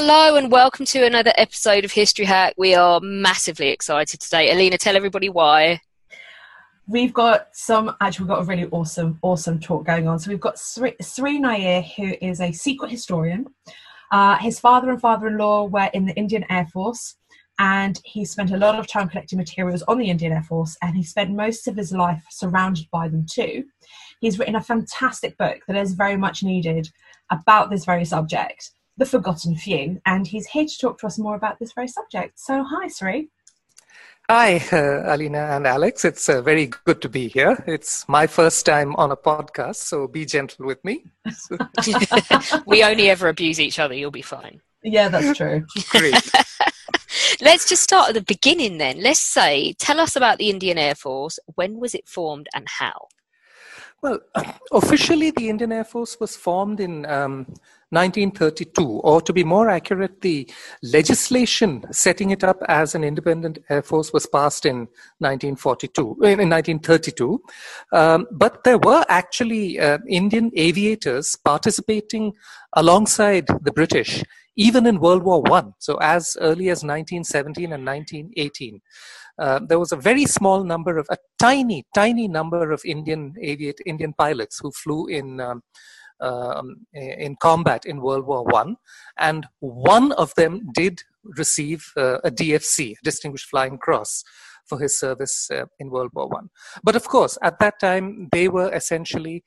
Hello and welcome to another episode of History Hack. We are massively excited today. Alina, tell everybody why. We've got some, actually, we've got a really awesome, awesome talk going on. So we've got Sri, Sri Nair, who is a secret historian. Uh, his father and father-in-law were in the Indian Air Force and he spent a lot of time collecting materials on the Indian Air Force and he spent most of his life surrounded by them too. He's written a fantastic book that is very much needed about this very subject the forgotten few, and he's here to talk to us more about this very subject. So, hi, Sri. Hi, uh, Alina and Alex. It's uh, very good to be here. It's my first time on a podcast, so be gentle with me. we only ever abuse each other. You'll be fine. Yeah, that's true. Great. Let's just start at the beginning then. Let's say, tell us about the Indian Air Force. When was it formed and how? Well, officially, the Indian Air Force was formed in um, 1932, or to be more accurate, the legislation setting it up as an independent air force was passed in 1942, in 1932. Um, but there were actually uh, Indian aviators participating alongside the British, even in World War One. So as early as 1917 and 1918. Uh, there was a very small number of a tiny, tiny number of Indian aviate Indian pilots who flew in um, um, in combat in World War One, and one of them did receive uh, a DFC, Distinguished Flying Cross, for his service uh, in World War One. But of course, at that time, they were essentially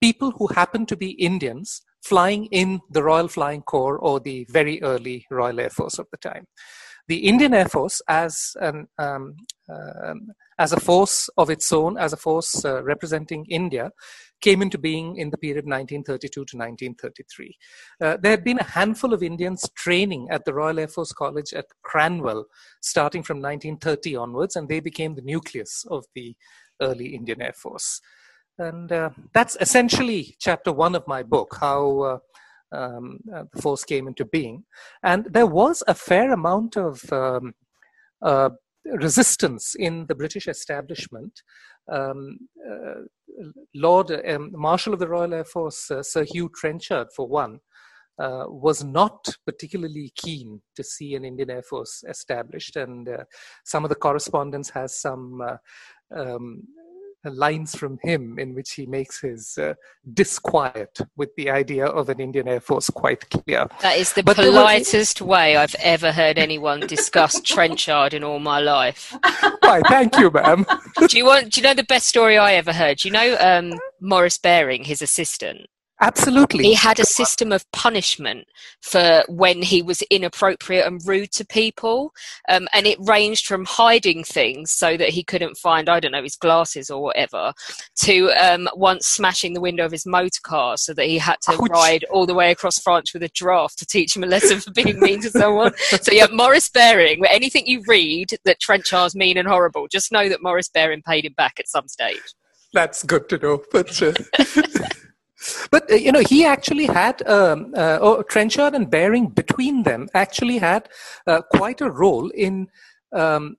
people who happened to be Indians flying in the Royal Flying Corps or the very early Royal Air Force of the time the Indian Air Force as an um, um, as a force of its own, as a force uh, representing India, came into being in the period 1932 to 1933. Uh, there had been a handful of Indians training at the Royal Air Force College at Cranwell, starting from 1930 onwards, and they became the nucleus of the early Indian Air Force. And uh, that's essentially chapter one of my book, how uh, um, uh, the force came into being. And there was a fair amount of um, uh, resistance in the British establishment. Um, uh, Lord um, Marshal of the Royal Air Force, uh, Sir Hugh Trenchard, for one, uh, was not particularly keen to see an Indian Air Force established, and uh, some of the correspondence has some um, lines from him in which he makes his uh, disquiet with the idea of an Indian Air Force quite clear. That is the but politest was... way I've ever heard anyone discuss Trenchard in all my life. Why, thank you, ma'am. do you want? Do you know the best story I ever heard? Do you know um, Maurice Baring, his assistant? Absolutely. He had a system of punishment for when he was inappropriate and rude to people. Um, and it ranged from hiding things so that he couldn't find, I don't know, his glasses or whatever, to um, once smashing the window of his motor car so that he had to Ouch. ride all the way across France with a draft to teach him a lesson for being mean to someone. so, yeah, Maurice Baring, anything you read that Trenchard's mean and horrible, just know that Maurice Baring paid him back at some stage. That's good to know. But. Uh... But uh, you know, he actually had um, uh, oh, Trenchard and Baring between them actually had uh, quite a role in um,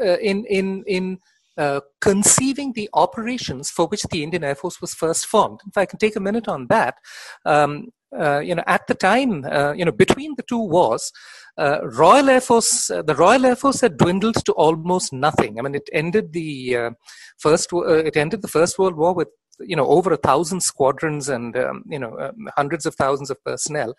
uh, in in in uh, conceiving the operations for which the Indian Air Force was first formed. If I can take a minute on that, um, uh, you know, at the time, you know, between the two wars, Royal Air Force, the Royal Air Force had dwindled to almost nothing. I mean, it ended the first, it ended the First World War with you know over a thousand squadrons and um, you know um, hundreds of thousands of personnel.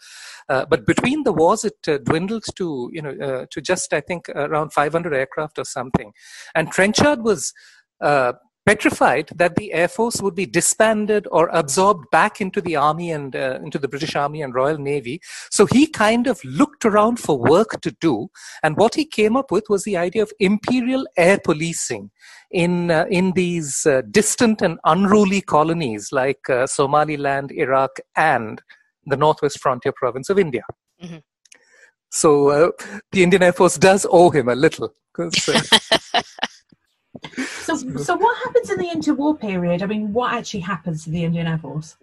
Uh, but between the wars, it uh, dwindled to you know uh, to just I think around 500 aircraft or something. And Trenchard was uh, petrified that the Air Force would be disbanded or absorbed back into the Army and uh, into the British Army and Royal Navy. So he kind of looked around for work to do. And what he came up with was the idea of imperial air policing in, uh, in these uh, distant and unruly colonies like uh, Somaliland, Iraq, and the Northwest Frontier Province of India. Mm-hmm. So uh, the Indian Air Force does owe him a little. So, so what happens in the interwar period? I mean, what actually happens to the Indian Air Force?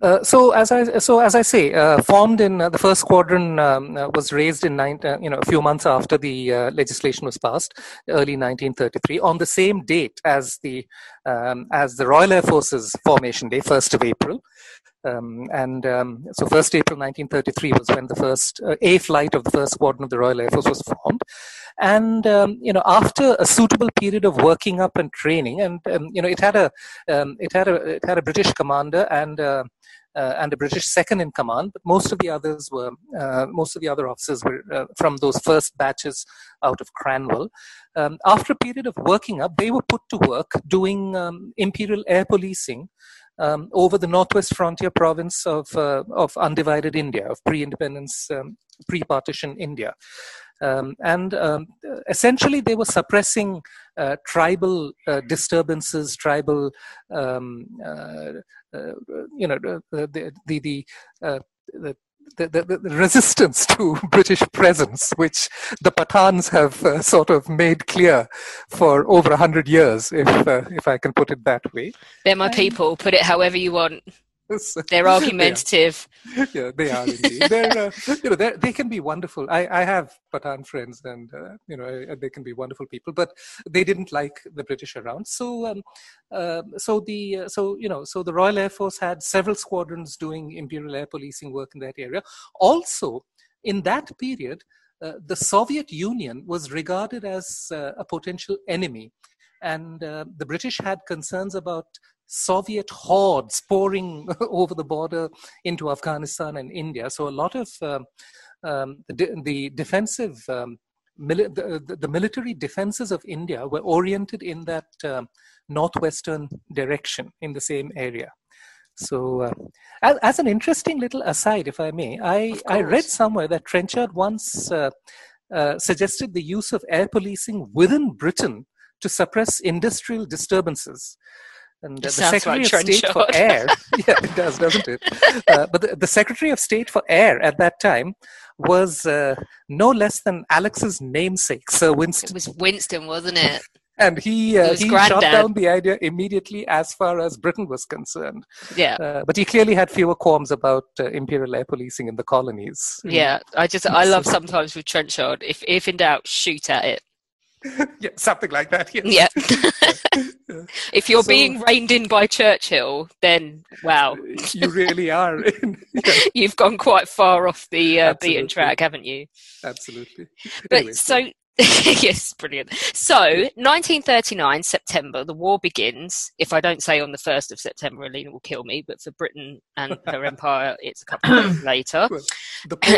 Uh, so as I so as I say, uh, formed in uh, the first squadron um, uh, was raised in nine, uh, you know a few months after the uh, legislation was passed, early 1933, on the same date as the um, as the Royal Air Force's formation day, first of April. Um, and um, so 1st April 1933 was when the first A flight of the first squadron of the Royal Air Force was formed and um, you know after a suitable period of working up and training and um, you know it had a um, it had a it had a british commander and uh, uh, and a British second in command, but most of the others were uh, most of the other officers were uh, from those first batches out of Cranwell. Um, after a period of working up, they were put to work doing um, imperial air policing um, over the northwest frontier province of uh, of undivided India, of pre-independence, um, pre-partition India. Um, and um, essentially, they were suppressing uh, tribal uh, disturbances, tribal, um, uh, uh you know, the the the, uh, the the, the, the, resistance to British presence, which the Pathans have uh, sort of made clear for over a hundred years, if uh, if I can put it that way. They're my people. Put it however you want. They're argumentative. Yeah, yeah they are indeed. They're, uh, you know, they're, they can be wonderful. I, I have Pathan friends, and uh, you know, they can be wonderful people. But they didn't like the British around. So, um, uh, so the uh, so you know, so the Royal Air Force had several squadrons doing imperial air policing work in that area. Also, in that period, uh, the Soviet Union was regarded as uh, a potential enemy and uh, the British had concerns about Soviet hordes pouring over the border into Afghanistan and India. So a lot of um, um, the, the, defensive, um, mili- the, the, military defenses of India were oriented in that um, northwestern direction in the same area. So, uh, as, as, an interesting little aside, if I may, I, I read somewhere that Trenchard once uh, uh, suggested the use of air policing within Britain to suppress industrial disturbances. And uh, the Secretary of State for Air, yeah, it does, doesn't it? Uh, but the, the, Secretary of State for Air at that time was uh, no less than Alex's namesake, Sir Winston. It was Winston, wasn't it? And he uh, he shot down the idea immediately as far as Britain was concerned. Yeah. Uh, but he clearly had fewer qualms about uh, imperial air policing in the colonies. Yeah, I just I love sometimes with Trenchard. If if in doubt, shoot at it. yeah, something like that. Yes. Yeah. if you're so, being reined in by Churchill, then wow, you really are. yeah. You've gone quite far off the uh, beaten track, haven't you? Absolutely. But anyway, so. yes, brilliant. So, 1939, September, the war begins. If I don't say on the 1st of September, Alina will kill me, but for Britain and her empire, it's a couple of days later. Well,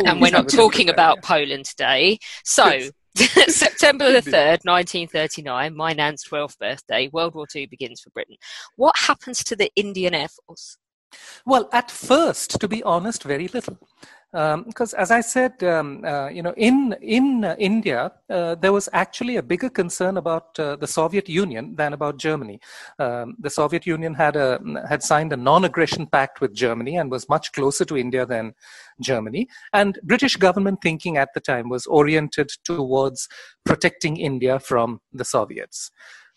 and we're not talking about yeah. Poland today. So, yes. September the 3rd, 1939, my nan's 12th birthday, World War II begins for Britain. What happens to the Indian Air Force? Well, at first, to be honest, very little because um, as I said, um, uh, you know, in in uh, India, uh, there was actually a bigger concern about uh, the Soviet Union than about Germany. Um, the Soviet Union had a had signed a non-aggression pact with Germany and was much closer to India than Germany. And British government thinking at the time was oriented towards protecting India from the Soviets.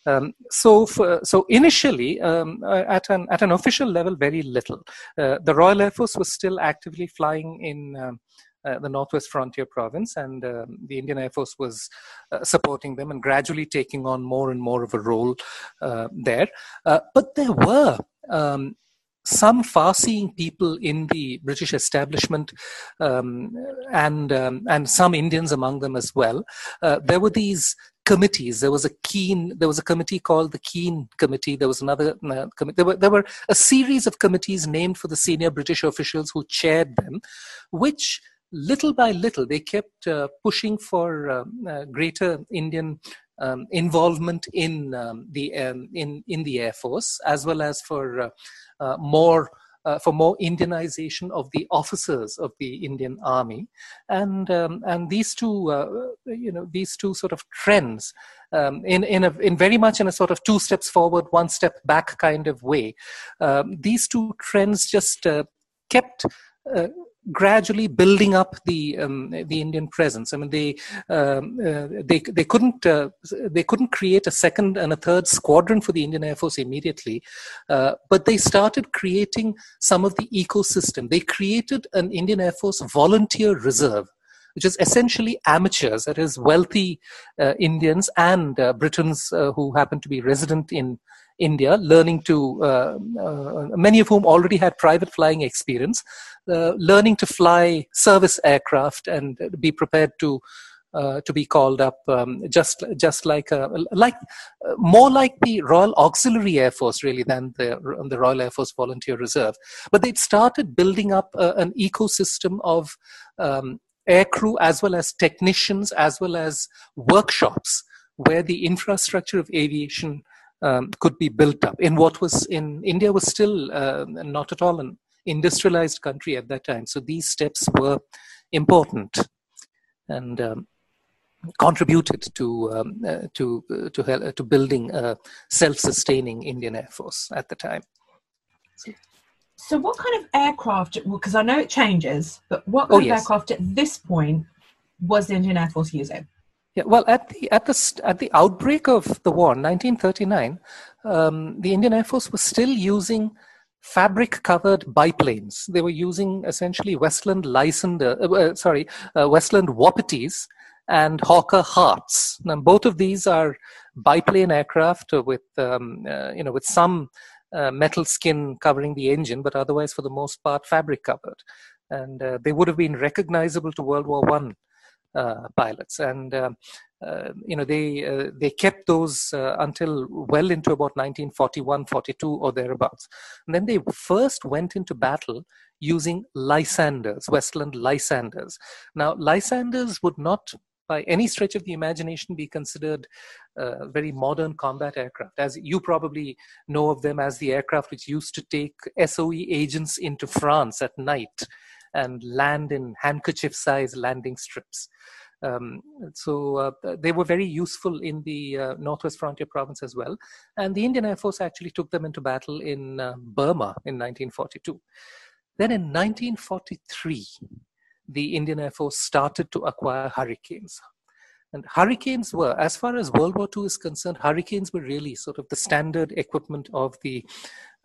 Um, so, for, so initially, um, uh, at an at an official level, very little. Uh, the Royal Air Force was still actively flying in. Um, uh, the Northwest Frontier Province, and um, the Indian Air Force was uh, supporting them and gradually taking on more and more of a role uh, there. Uh, but there were um, some far-seeing people in the British establishment, um, and um, and some Indians among them as well. Uh, there were these committees. There was a Skeen. There was a committee called the Skeen Committee. There was another uh, committee. There were there were a series of committees named for the senior British officials who chaired them, which little by little they kept uh, pushing for um, uh, greater Indian um, involvement in um, the um, in in the air force as well as for uh, uh, more uh, for more Indianization of the officers of the Indian Army, and um, and these two, uh, you know, these two sort of trends, um, in in a in very much in a sort of two steps forward, one step back kind of way. Um, these two trends just uh, kept uh, gradually building up the um, the Indian presence. I mean, they um, uh, they they couldn't uh, they couldn't create a second and a third squadron for the Indian Air Force immediately, uh, but they started creating some of the ecosystem. They created an Indian Air Force volunteer reserve which is essentially amateurs, that is, wealthy uh, Indians and uh, Britons uh, who happen to be resident in India, learning to, uh, uh, many of whom already had private flying experience, uh, learning to fly service aircraft and be prepared to uh, to be called up, um, just just like uh, like uh, more like the Royal Auxiliary Air Force really than the the Royal Air Force Volunteer Reserve. But they'd started building up an ecosystem of um, aircrew as well as technicians as well as workshops where the infrastructure of aviation um, could be built up in what was in India was still uh, not at all an industrialized country at that time. So these steps were important and um, contributed to um, uh, to uh, to uh, to building a self-sustaining Indian Air Force at the time. So, so what kind of aircraft? Because I know it changes, but what oh, kind oh, yes. of aircraft at this point was the Indian Air Force using? Yeah, well, at the at the at the outbreak of the war, 1939, um, the Indian Air Force was still using fabric-covered biplanes. They were using essentially Westland Lysander, uh, uh, sorry, uh, Westland Wapitis and Hawker Harts. Now, both of these are biplane aircraft with um, uh, you know with some uh, metal skin covering the engine, but otherwise, for the most part, fabric covered. And uh, they would have been recognizable to World War One uh, pilots, and uh, uh, you know they they kept those until well into about 1941, 42 or thereabouts. And then they first went into battle using Lysanders, Westland Lysanders. Now, Lysanders would not by any stretch of the imagination be considered uh, very modern combat aircraft as you probably know of them as the aircraft which used to take soe agents into france at night and land in handkerchief size landing strips. Um, so uh, they were very useful in the uh, Northwest Frontier Province as well. And the Indian Air Force actually took them into battle in uh, Burma in 1942. Then in 1943, the Indian Air Force started to acquire Hurricanes. And Hurricanes were, as far as World War II is concerned, Hurricanes were really sort of the standard equipment of the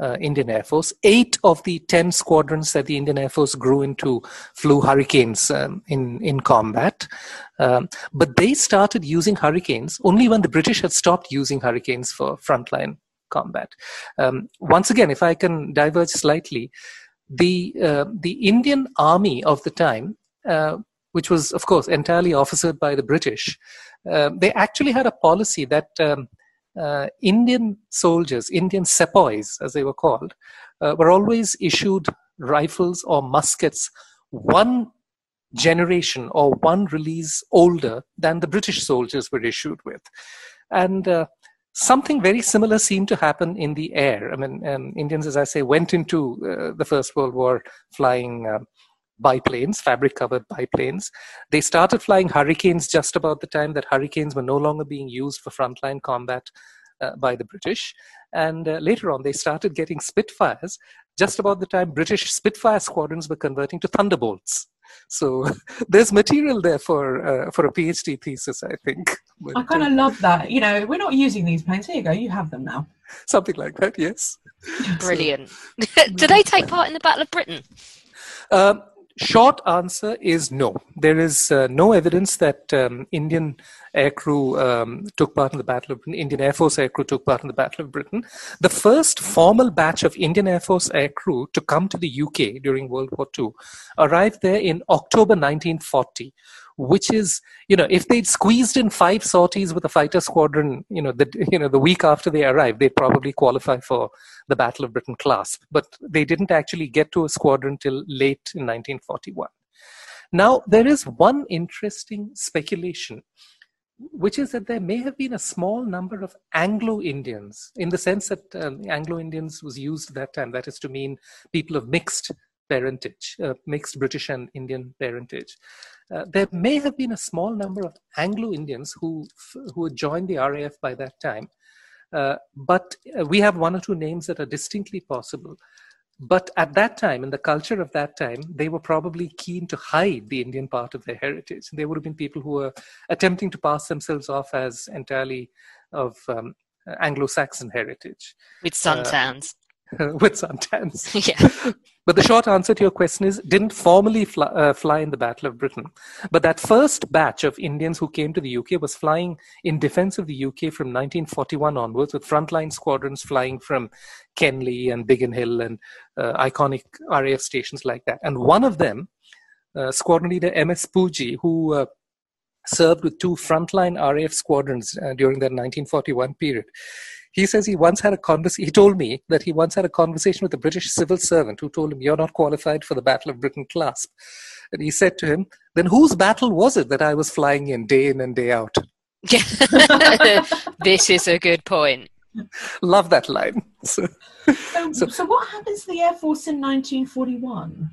uh, Indian Air Force. Eight of the 10 squadrons that the Indian Air Force grew into flew Hurricanes um, in, in combat. Um, but they started using Hurricanes only when the British had stopped using Hurricanes for frontline combat. Um, once again, if I can diverge slightly, the, uh, the Indian Army of the time, uh, which was, of course, entirely officered by the British, uh, they actually had a policy that um, uh, Indian soldiers, Indian sepoys, as they were called, uh, were always issued rifles or muskets one generation or one release older than the British soldiers were issued with. And uh, something very similar seemed to happen in the air. I mean, um, Indians, as I say, went into uh, the First World War flying uh, biplanes, fabric covered biplanes. They started flying Hurricanes just about the time that Hurricanes were no longer being used for frontline combat uh, by the British. And uh, later on, they started getting Spitfires just about the time British Spitfire squadrons were converting to Thunderbolts. So there's material there for uh, for a PhD thesis, I think. But, I kind of uh, love that. You know, we're not using these planes. Here you go. You have them now. Something like that. Yes. Brilliant. Do they take part in the Battle of Britain? Um, short answer is no. There is uh, no evidence that um, Indian aircrew um, took part in the Battle of Britain. Indian Air Force aircrew took part in the Battle of Britain. The first formal batch of Indian Air Force aircrew to come to the UK during World War II arrived there in October 1940 which is you know if they'd squeezed in five sorties with a fighter squadron you know the you know the week after they arrived they'd probably qualify for the battle of britain clasp but they didn't actually get to a squadron till late in 1941 now there is one interesting speculation which is that there may have been a small number of Anglo Indians, in the sense that um, Anglo Indians was used at that time, that is to mean people of mixed parentage, uh, mixed British and Indian parentage. Uh, there may have been a small number of Anglo Indians who who had joined the RAF by that time, uh, but uh, we have one or two names that are distinctly possible. But at that time, in the culture of that time, they were probably keen to hide the Indian part of their heritage. There would have been people who were attempting to pass themselves off as entirely of um, Anglo-Saxon heritage. With suntans. with suntans. yeah. But the short answer to your question is didn't formally fly, uh, fly, in the Battle of Britain. But that first batch of Indians who came to the UK was flying in defense of the UK from 1941 onwards, with frontline squadrons flying from Kenley and Biggin Hill and uh, iconic RAF stations like that. And one of them, uh, squadron leader M.S. Pujji, who uh, served with two frontline RAF squadrons uh, during that 1941 period he says he once had a conversation. He told me that he once had a conversation with a British civil servant who told him, "You're not qualified for the Battle of Britain clasp." And he said to him, "Then whose battle was it that I was flying in day in and day out?" this is a good point. Love that line. So, so, so, so what happens to the Air Force in 1941?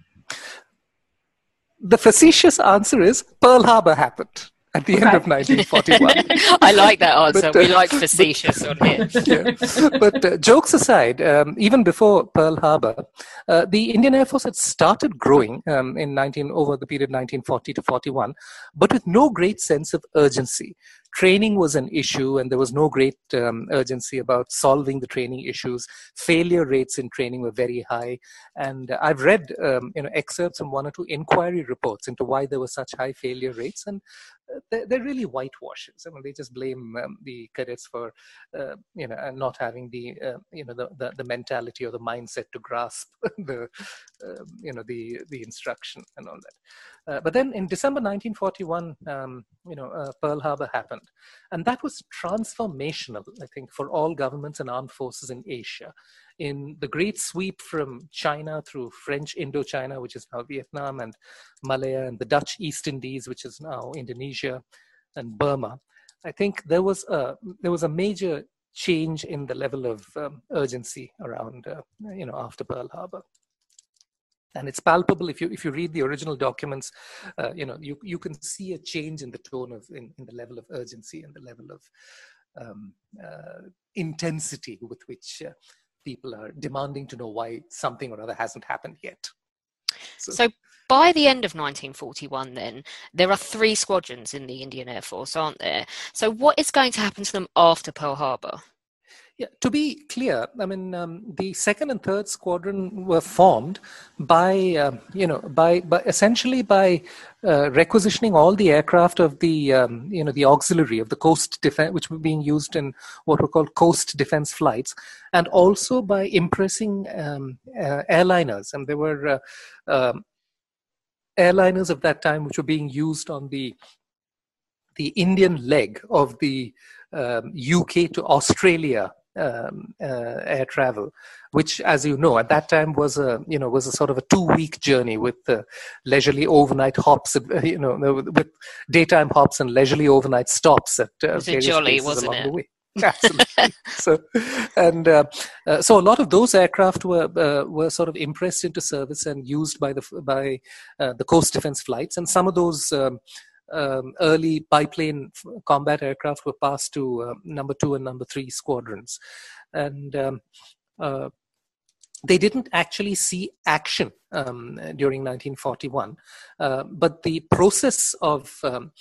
The facetious answer is Pearl Harbor happened at the end of 1941. I like that answer. But, uh, we like facetious but, on here. Yeah. But uh, jokes aside, um, even before Pearl Harbor, uh, the Indian Air Force had started growing um, in 19 over the period 1940 to 41, but with no great sense of urgency training was an issue and there was no great um, urgency about solving the training issues failure rates in training were very high and i've read um, you know excerpts from one or two inquiry reports into why there were such high failure rates and uh, they're, they're really whitewashes. I mean, they just blame um, the cadets for, uh, you know, not having the, uh, you know, the, the, the, mentality or the mindset to grasp the, um, you know, the the instruction and all that. Uh, but then in December 1941, um, you know, uh, Pearl Harbor happened. And that was transformational, I think, for all governments and armed forces in Asia. In the great sweep from China through French Indochina, which is now Vietnam, and Malaya, and the Dutch East Indies, which is now Indonesia and Burma, I think there was a, there was a major change in the level of um, urgency around, uh, you know, after Pearl Harbor and it's palpable if you if you read the original documents uh, you know you you can see a change in the tone of in, in the level of urgency and the level of um, uh, intensity with which uh, people are demanding to know why something or other hasn't happened yet. So, so by the end of 1941 then there are three squadrons in the indian air force aren't there? So what is going to happen to them after pearl harbor yeah, to be clear, I mean, um, the second and third squadron were formed by, uh, you know, by, by essentially by uh, requisitioning all the aircraft of the, um, you know, the auxiliary of the coast defense, which were being used in what were called coast defense flights, and also by impressing um, uh, airliners. And there were uh, um, airliners of that time which were being used on the the Indian leg of the um, UK to Australia um, uh, air travel, which, as you know, at that time was a you know was a sort of a two-week journey with uh, leisurely overnight hops, you know, with daytime hops and leisurely overnight stops at uh, various jolly, places along it? the way. Absolutely. so, and uh, uh, so a lot of those aircraft were uh, were sort of impressed into service and used by the by uh, the coast defense flights, and some of those um, um, early biplane combat aircraft were passed to uh, number two and number three squadrons. And um, uh, they didn't actually see action um, during 1941, uh, but the process of um,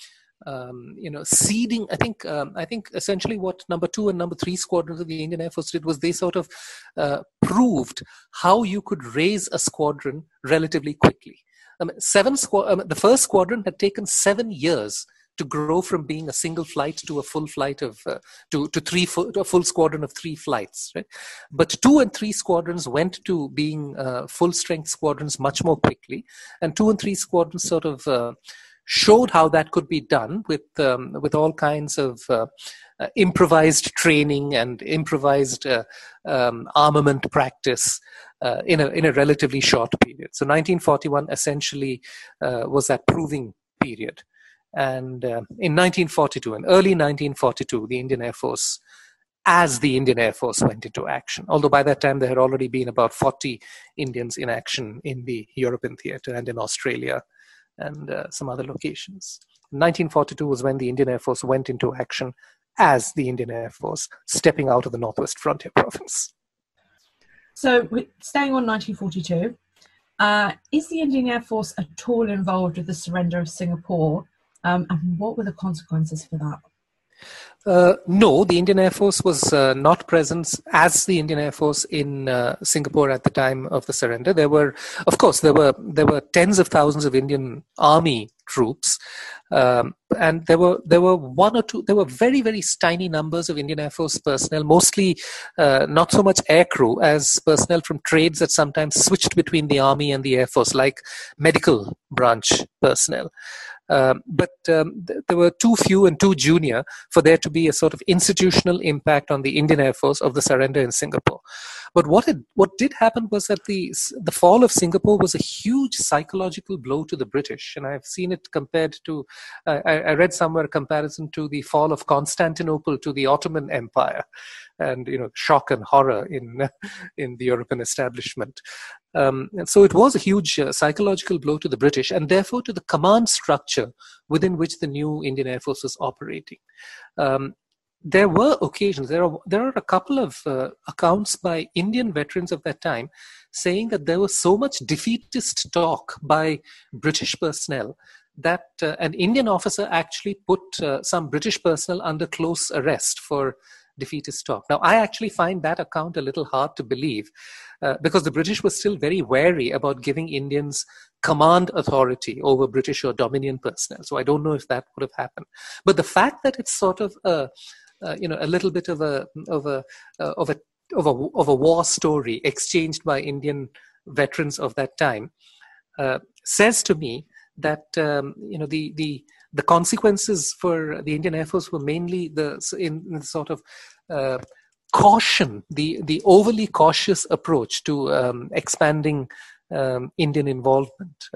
um, you know, seeding. I think um, I think essentially what number two and number three squadrons of the Indian Air Force did was they sort of uh, proved how you could raise a squadron relatively quickly. Um, seven squ- um, the first squadron had taken seven years to grow from being a single flight to a full flight of uh, to to three to a full squadron of three flights right? But two and three squadrons went to being uh, full strength squadrons much more quickly. And two and three squadrons sort of uh, showed how that could be done with um, with all kinds of uh, uh, improvised training and improvised uh, um, armament practice uh, in a in a relatively short period. So 1941 essentially uh, was that proving period, and uh, in 1942, in early 1942, the Indian Air Force. As the Indian Air Force went into action, although by that time there had already been about 40 Indians in action in the European theater and in Australia and uh, some other locations. 1942 was when the Indian Air Force went into action as the Indian Air Force, stepping out of the Northwest Frontier Province. So, staying on 1942, uh, is the Indian Air Force at all involved with the surrender of Singapore? Um, and what were the consequences for that? Uh, no, the Indian Air Force was uh, not present as the Indian Air Force in uh, Singapore at the time of the surrender. There were, of course, there were there were tens of thousands of Indian Army troops, um, and there were there were one or two. There were very very tiny numbers of Indian Air Force personnel, mostly uh, not so much aircrew as personnel from trades that sometimes switched between the Army and the Air Force, like medical branch personnel. Um, but um, th- there were too few and too junior for there to be a sort of institutional impact on the Indian Air Force of the surrender in Singapore. But what it, what did happen was that the the fall of Singapore was a huge psychological blow to the British, and I've seen it compared to. Uh, I, I read somewhere a comparison to the fall of Constantinople to the Ottoman Empire, and you know shock and horror in in the European establishment. Um, and so it was a huge uh, psychological blow to the British and therefore to the command structure within which the new Indian Air Force was operating. Um, there were occasions, there are, there are a couple of uh, accounts by Indian veterans of that time saying that there was so much defeatist talk by British personnel that uh, an Indian officer actually put uh, some British personnel under close arrest for defeatist talk. Now, I actually find that account a little hard to believe uh, because the British were still very wary about giving Indians command authority over British or Dominion personnel. So I don't know if that would have happened. But the fact that it's sort of a, uh, you know, a little bit of a of a uh, of a of a of a war story exchanged by Indian veterans of that time uh, says to me that um, you know the the the consequences for the Indian Air Force were mainly the in, in sort of uh, caution, the the overly cautious approach to um, expanding um, Indian involvement.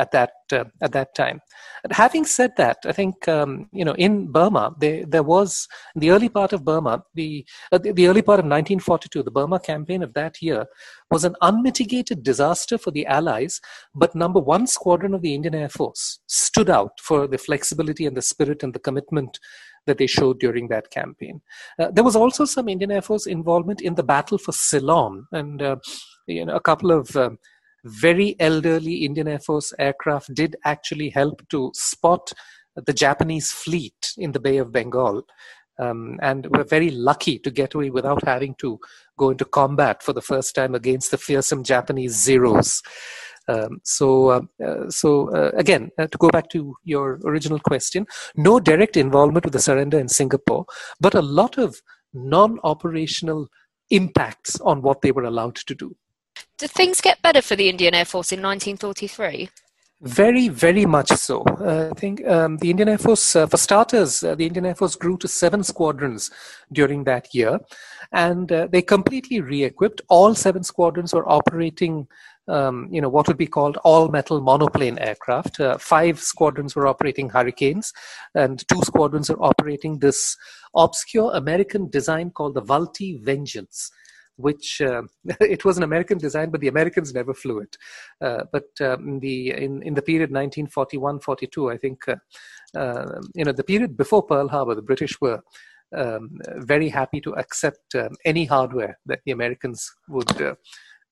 At that uh, at that time. And having said that, I think um, you know in Burma there there was in the early part of Burma the, uh, the the early part of 1942 the Burma campaign of that year was an unmitigated disaster for the Allies. But number one squadron of the Indian Air Force stood out for the flexibility and the spirit and the commitment that they showed during that campaign. Uh, there was also some Indian Air Force involvement in the battle for Ceylon, and uh, you know a couple of um, very elderly Indian Air Force aircraft did actually help to spot the Japanese fleet in the Bay of Bengal. Um, and we're very lucky to get away without having to go into combat for the first time against the fearsome Japanese Zeros. Um, so, uh, uh, so uh, again, uh, to go back to your original question, no direct involvement with the surrender in Singapore, but a lot of non-operational impacts on what they were allowed to do. Did things get better for the Indian Air Force in 1943? Very, very much so. Uh, I think um, the Indian Air Force, uh, for starters, uh, the Indian Air Force grew to seven squadrons during that year, and uh, they completely re-equipped. All seven squadrons were operating, um, you know, what would be called all-metal monoplane aircraft. Uh, five squadrons were operating Hurricanes, and two squadrons were operating this obscure American design called the Vultee Vengeance which uh, it was an American design, but the Americans never flew it. Uh, but um, the in, in the period 1941-42, I think, uh, uh, you know, the period before Pearl Harbor, the British were um, very happy to accept um, any hardware that the Americans would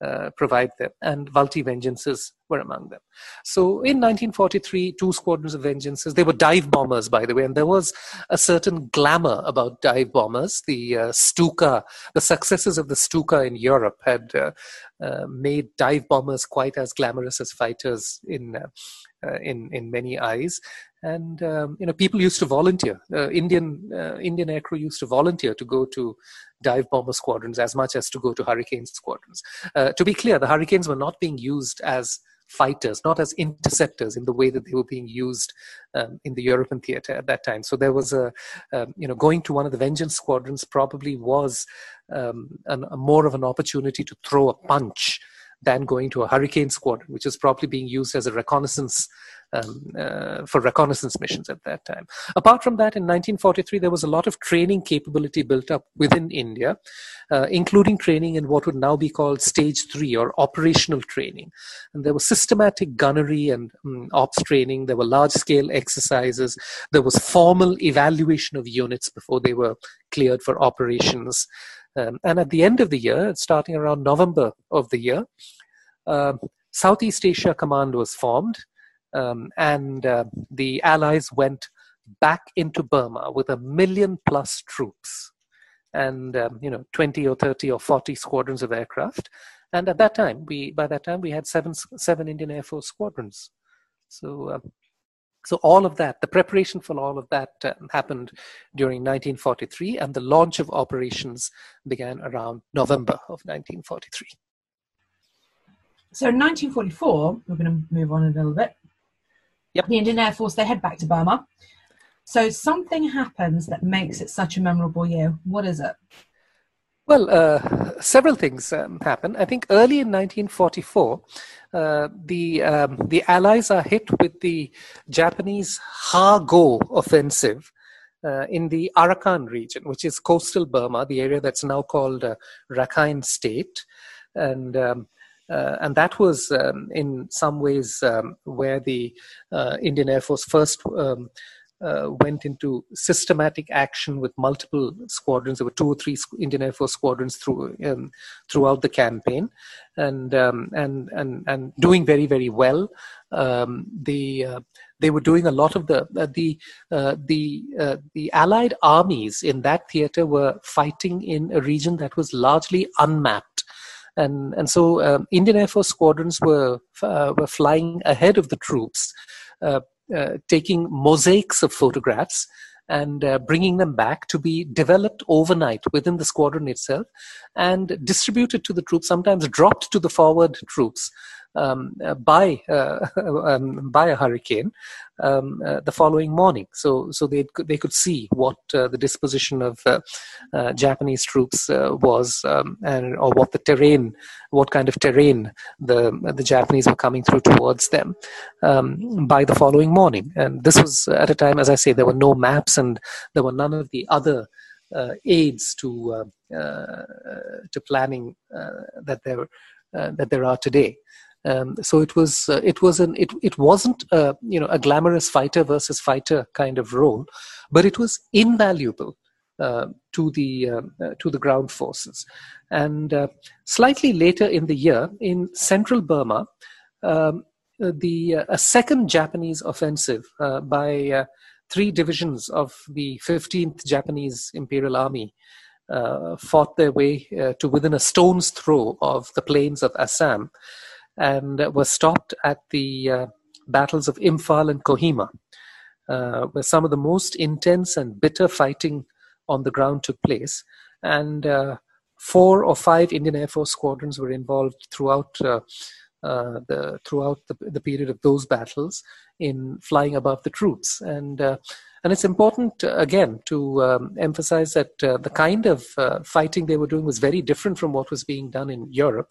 uh, provide them, and Vultee Vengeances were among them. So in 1943, two squadrons of Vengeances, they were dive bombers, by the way, and there was a certain glamour about dive bombers. The uh, Stuka, the successes of the Stuka in Europe had uh, uh, made dive bombers quite as glamorous as fighters in uh, uh, in in many eyes. And um, you know, people used to volunteer. Uh, Indian Indian aircrew used to volunteer to go to dive bomber squadrons as much as to go to hurricane squadrons. to be clear, the Hurricanes were not being used as fighters, not as interceptors in the way that they were being used um, in the European theater at that time. So there was a, um, you know, going to one of the vengeance squadrons probably was um, an, a more of an opportunity to throw a punch than going to a hurricane squadron, which was probably being used as a reconnaissance um, uh, for reconnaissance missions at that time. Apart from that, in 1943, there was a lot of training capability built up within India, uh, including training in what would now be called stage three or operational training. And there was systematic gunnery and um, ops training. There were large scale exercises. There was formal evaluation of units before they were cleared for operations. Um, and at the end of the year, starting around November of the year, uh, Southeast Asia Command was formed um, and uh, the Allies went back into Burma with a million plus troops and um, you know 20 or 30 or 40 squadrons of aircraft. And at that time we by that time we had seven seven indian air force squadrons. So um, so all of that the preparation for all of that uh, happened during 1943 and the launch of operations began around november of 1943 so in 1944 we're going to move on a little bit Yep. The Indian Air Force, they head back to Burma. So something happens that makes it such a memorable year. What is it? Well, uh, several things um, happen. I think early in 1944, uh, the um, the Allies are hit with the Japanese Ha-Go offensive uh, in the Arakan region, which is coastal Burma, the area that's now called uh, Rakhine State, and um, uh, and that was, um, in some ways, um, where the uh, Indian Air Force first um, uh, went into systematic action with multiple squadrons. There were two or three Indian Air Force squadrons through, um, throughout the campaign, and um, and and and doing very very well. Um, the uh, they were doing a lot of the uh, the uh, the uh, the Allied armies in that theater were fighting in a region that was largely unmapped and and so um, Indian Air Force squadrons were uh, were flying ahead of the troops, uh, taking mosaics of photographs and uh, bringing them back to be developed overnight within the squadron itself and distributed to the troops, sometimes dropped to the forward troops um, uh, by uh, um, by a hurricane um, uh, the following morning. So so they they could see what uh, the disposition of uh, uh, Japanese troops was um, and or what the terrain, what kind of terrain the the Japanese were coming through towards them um, by the following morning. And this was at a time, as I say, there were no maps and there were none of the other. aids to to planning that there that there are today. Um, so it was uh, it was an it it wasn't a, you know a glamorous fighter versus fighter kind of role, but it was invaluable uh, to the uh, uh to the ground forces. And uh, slightly later in the year, in central Burma, um, uh, the a second Japanese offensive by three divisions of the 15th Japanese Imperial Army. fought their way to within a stone's throw of the plains of Assam, and were stopped at the uh, battles of Imphal and Kohima, uh, where some of the most intense and bitter fighting on the ground took place. And uh, four or five Indian Air Force squadrons were involved throughout. Uh, uh, the throughout the, the period of those battles in flying above the troops and uh, and it's important, uh, again, to um, emphasize that uh, the kind of uh, fighting they were doing was very different from what was being done in Europe.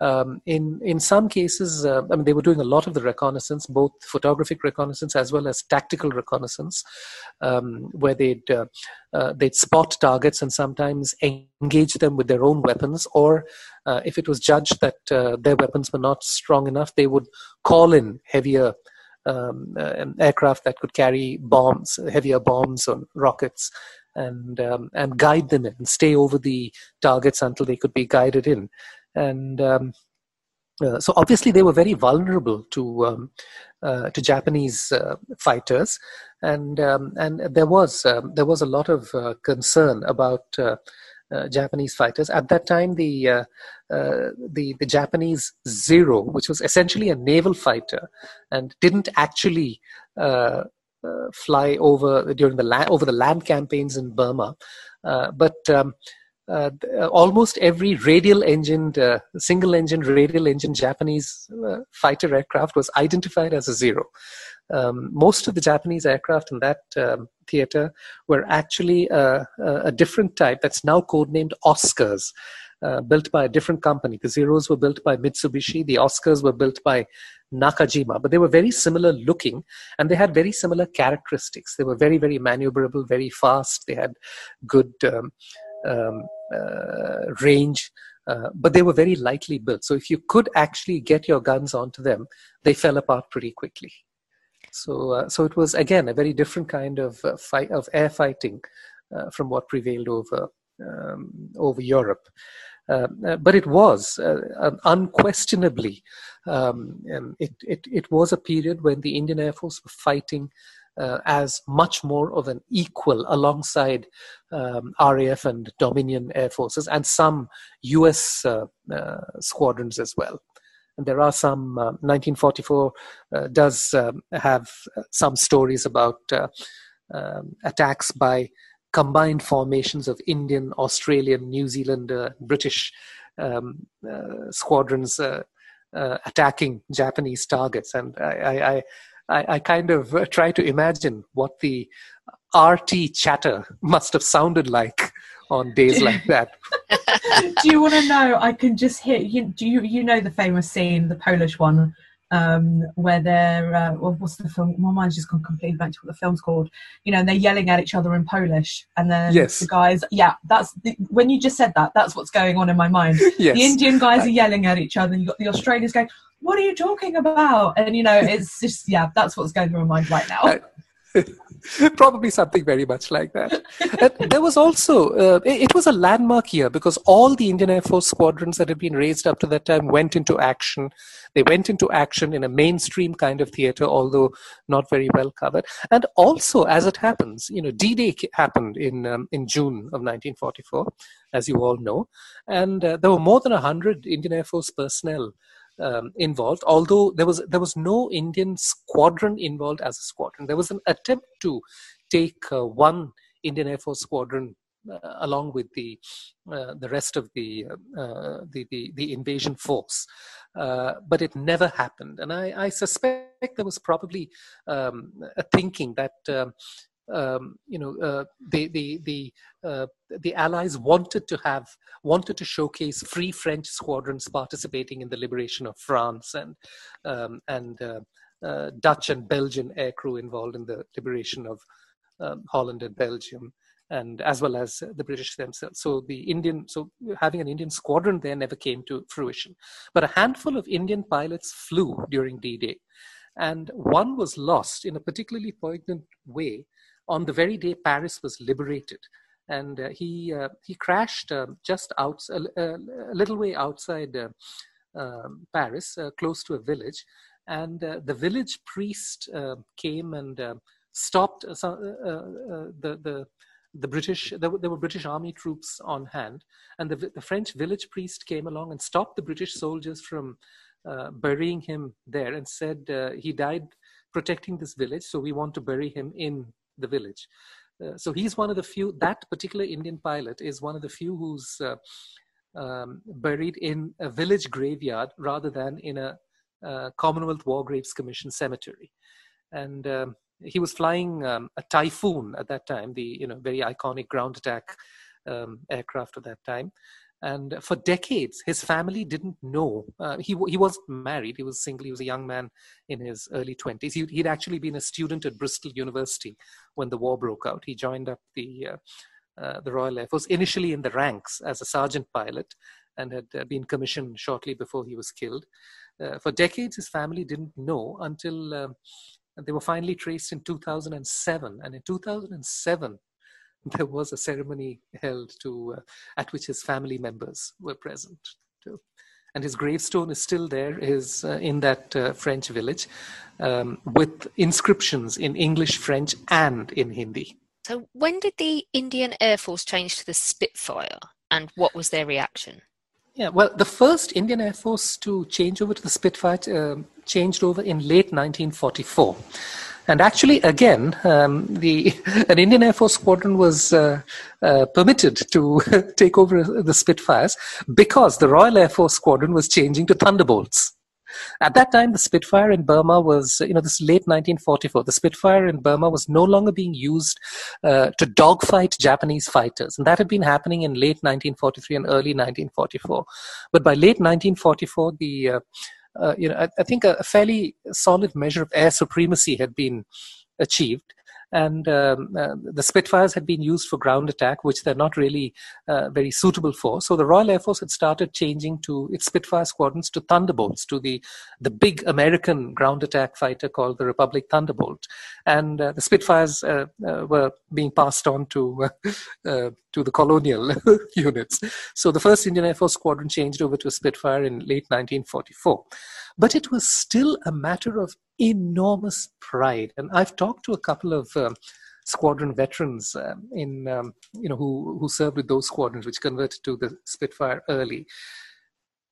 Um, in, in some cases, uh, I mean, they were doing a lot of the reconnaissance, both photographic reconnaissance as well as tactical reconnaissance, um, where they'd, uh, they'd spot targets and sometimes engage them with their own weapons, or if it was judged that their weapons were not strong enough, they would call in heavier um, uh, aircraft that could carry bombs, heavier bombs or rockets, and um, and guide them in stay over the targets until they could be guided in. and um, uh, so obviously they were very vulnerable to um, uh, to Japanese uh, fighters, and um, and there was um, there was a lot of uh, concern about. Uh, uh, Japanese fighters at that time, the the the Japanese Zero, which was essentially a naval fighter, and didn't actually fly over during the land over the land campaigns in Burma, but um, uh, uh, almost every radial engined, uh, single engine, radial engine Japanese uh, fighter aircraft was identified as a zero. Um, most of the Japanese aircraft in that um, theater were actually uh, a different type that's now codenamed Oscars. Uh, built by a different company. The Zeros were built by Mitsubishi. The Oscars were built by Nakajima, but they were very similar looking and they had very similar characteristics. They were very, very maneuverable, very fast. They had good um, um, uh, range, uh, but they were very lightly built. So if you could actually get your guns onto them, they fell apart pretty quickly. So, uh, so it was again a very different kind of fight of air fighting from what prevailed over um, over Europe. Uh, but it was uh, unquestionably um, it, it, it was a period when the Indian Air Force were fighting uh, as much more of an equal alongside um, RAF and Dominion air forces and some US uh, uh, squadrons as well. And there are some, 1944 uh, uh, does um, have some stories about um, attacks by combined formations of Indian, Australian, New Zealand, British um, squadrons. Uh, attacking Japanese targets. And I, I, I, I kind of uh, try to imagine what the RT chatter must have sounded like on days like that. do you want to know? I can just hear. You, do you you know the famous scene, the Polish one, um, where they're uh, well, what's the film? My mind's just gone completely blank to what the film's called. You know, and they're yelling at each other in Polish, and then yes. the guys. Yeah, that's the, when you just said that. That's what's going on in my mind. yes. The Indian guys are yelling at each other, and you got the Australians going, what are you talking about? And you know, it's just yeah, that's what's going through my mind right now. Probably something very much like that. there was also uh, it, was a landmark year because all the Indian Air Force squadrons that had been raised up to that time went into action. They went into action in a mainstream kind of theater, although not very well covered. And also, as it happens, you know, D-Day happened in um, in June of 1944, as you all know, and uh, there were more than hundred Indian Air Force personnel um, involved, although there was there was no Indian squadron involved as a squadron. There was an attempt to take uh, one Indian Air Force squadron uh, along with the uh, the rest of the, uh, the, the the invasion force, uh, but it never happened. And I, I suspect there was probably um, a thinking that um, um, you know, uh, the the the uh, the Allies wanted to have wanted to showcase free French squadrons participating in the liberation of France and um, and uh, uh Dutch and Belgian aircrew involved in the liberation of um, Holland and Belgium. And as well as the British themselves. So the Indian, so having an Indian squadron there never came to fruition. But a handful of Indian pilots flew during D-Day, and one was lost in a particularly poignant way on the very day Paris was liberated. And uh, he, uh, he crashed um, just out, a, little way outside uh, um, Paris, uh, close to a village. And the village priest came and stopped the, the, the British, there were, there were, British army troops on hand, and the, the, French village priest came along and stopped the British soldiers from uh, burying him there and said uh, he died protecting this village, so we want to bury him in the village. Uh, so he's one of the few, that particular Indian pilot is one of the few who's uh, um, buried in a village graveyard rather than in a uh, Commonwealth War Graves Commission cemetery. And um, he was flying um, a Typhoon at that time, the you know very iconic ground attack um, aircraft of that time and for decades his family didn't know uh, he, he wasn't married he was single he was a young man in his early 20s he, would actually been a student at bristol university when the war broke out. He joined up the uh, uh, the royal air force initially in the ranks as a sergeant pilot and had uh, been commissioned shortly before he was killed. Uh, for decades his family didn't know until um, they were finally traced in 2007 and in 2007 there was a ceremony held to uh, at which his family members were present. too. And his gravestone is still there, is uh, in that uh, French village, um, with inscriptions in English, French, and in Hindi. So, when did the Indian Air Force change to the Spitfire, and what was their reaction? Yeah, well, the first Indian Air Force to change over to the Spitfire uh, changed over in late 1944. And actually, again, um, the an Indian Air Force squadron was uh, uh, permitted to take over the Spitfires because the Royal Air Force squadron was changing to Thunderbolts. At that time, the Spitfire in Burma was, you know, this late 1944. The Spitfire in Burma was no longer being used uh, to dogfight Japanese fighters, and that had been happening in late 1943 and early 1944. But by late 1944, the uh, Uh, you know, I, I think a, a, fairly solid measure of air supremacy had been achieved and um, uh, the Spitfires had been used for ground attack, which they're not really uh, very suitable for. So the Royal Air Force had started changing to its Spitfire squadrons to Thunderbolts, to the the big American ground attack fighter called the Republic Thunderbolt, and uh, the Spitfires uh, uh, were being passed on to uh, to the colonial units. So the first Indian Air Force squadron changed over to a Spitfire in late 1944. But it was still a matter of enormous pride. And I've talked to a couple of um, squadron veterans um, in um, you know who who served with those squadrons which converted to the Spitfire early.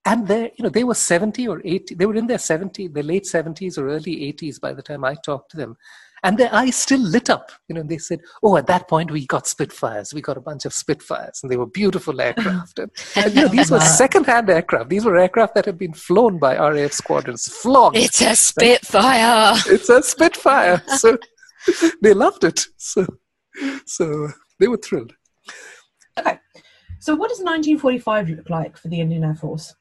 And they, you know, they were 70 or 80. They were in their 70, their late 70s or early 80s by the time I talked to them and their eyes still lit up. You know, they said, "Oh, at that point we got Spitfires. We got a bunch of Spitfires, and they were beautiful aircraft. and, and you know, these were second-hand aircraft. These were aircraft that had been flown by RAF squadrons, flogged. It's a Spitfire. it's a Spitfire. So they loved it. So, so they were thrilled. Okay. So, what does 1945 look like for the Indian Air Force?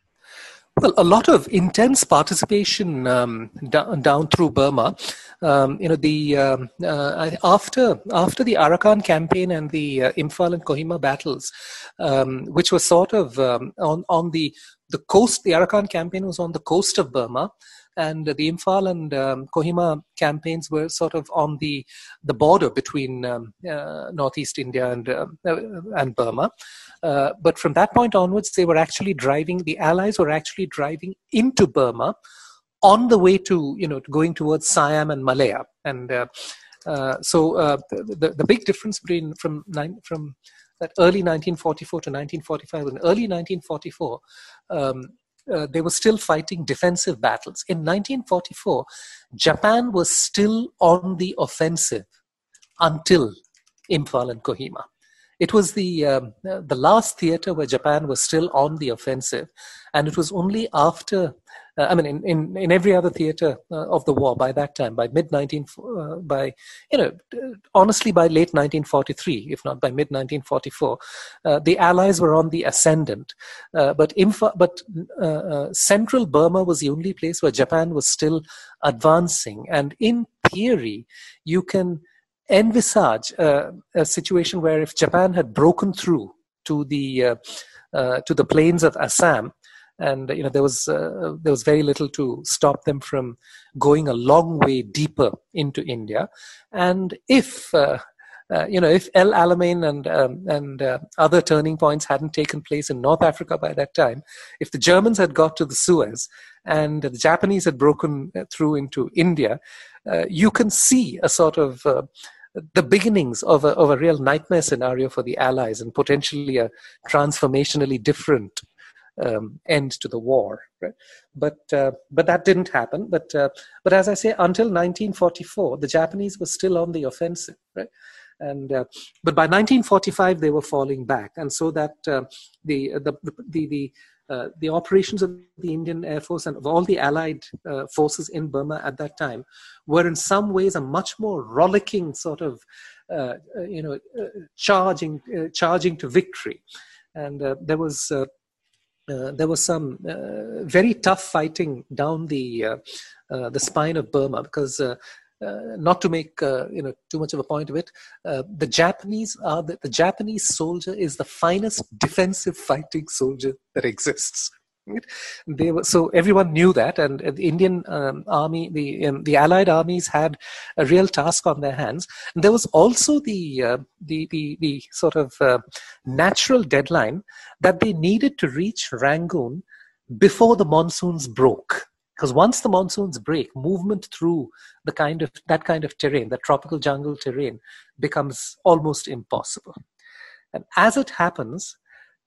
Well, a lot of intense participation um, down, down through Burma. Um, you know, the um, uh, after after the Arakan campaign and the uh, Imphal and Kohima battles, um, which was sort of um, on on the the coast. The Arakan campaign was on the coast of Burma, and the Imphal and um, Kohima campaigns were sort of on the the border between um, uh, northeast India and uh, and Burma. Uh, but from that point onwards, they were actually driving. The Allies were actually driving into Burma on the way to you know going towards Siam and Malaya, and uh, uh, so uh, the the big difference between from nine, from that early 1944 to 1945 and early 1944 um, uh, they were still fighting defensive battles. In 1944, Japan was still on the offensive until Imphal and Kohima. It was the um, the last theater where Japan was still on the offensive, and it was only after uh, I mean, in, in, in every other theater uh, of the war by that time, by mid 19, uh, by, you know, honestly, by late 1943, if not by mid 1944, uh, the Allies were on the ascendant. Uh, but but uh, central Burma was the only place where Japan was still advancing. And in theory, you can envisage a situation where if Japan had broken through to the to the plains of Assam, and you know there was uh, there was very little to stop them from going a long way deeper into India, and if uh, uh, you know, if El Alamein and um, and uh, other turning points hadn't taken place in North Africa by that time, if the Germans had got to the Suez and the Japanese had broken through into India, uh, you can see a sort of uh, the beginnings of a, of a real nightmare scenario for the Allies and potentially a transformationally different um, end to the war. Right? But uh, but that didn't happen. But uh, but as I say, until 1944, the Japanese were still on the offensive. Right? And uh, but by 1945, they were falling back, and so that uh, the, the the the uh, the operations of the Indian Air Force and of all the Allied uh, forces in Burma at that time were in some ways a much more rollicking sort of, uh, you know, charging, charging to victory. And there was uh, there was some uh, very tough fighting down the uh, uh the spine of Burma because. Uh, not to make you know too much of a point of it, the Japanese are the, the Japanese soldier is the finest defensive fighting soldier that exists. They were, so everyone knew that, and the Indian um, army, the um, the Allied armies had a real task on their hands. And there was also the uh, the, the the sort of uh, natural deadline that they needed to reach Rangoon before the monsoons broke. Because once the monsoons break movement through the kind of that kind of terrain that tropical jungle terrain becomes almost impossible. And as it happens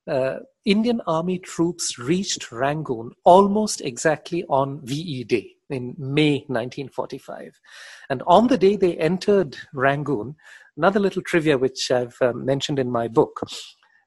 uh, indian army troops reached rangoon almost exactly on ve day in may 1945 and on the day they entered rangoon another little trivia which i've um, mentioned in my book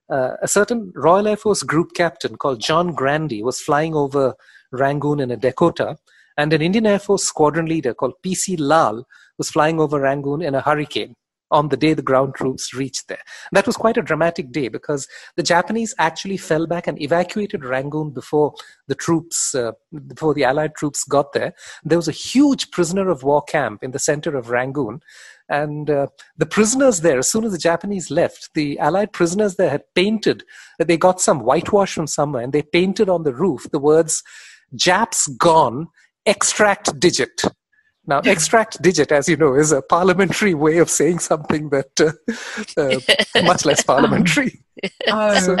uh, a certain Royal Air Force group captain called John Grandy was flying over Rangoon in a Dakota, and an Indian Air Force squadron leader called P.C. Lal was flying over Rangoon in a hurricane on the day the ground troops reached there. That was quite a dramatic day because the Japanese actually fell back and evacuated Rangoon before the troops, uh, before the Allied troops got there. There was a huge prisoner of war camp in the center of Rangoon, and uh, the prisoners there, as soon as the Japanese left, the Allied prisoners there had painted, they got some whitewash from somewhere, and they painted on the roof the words, Japs gone, extract digit. Now, extract digit, as you know, is a parliamentary way of saying something that uh, uh, much less parliamentary. Oh. So,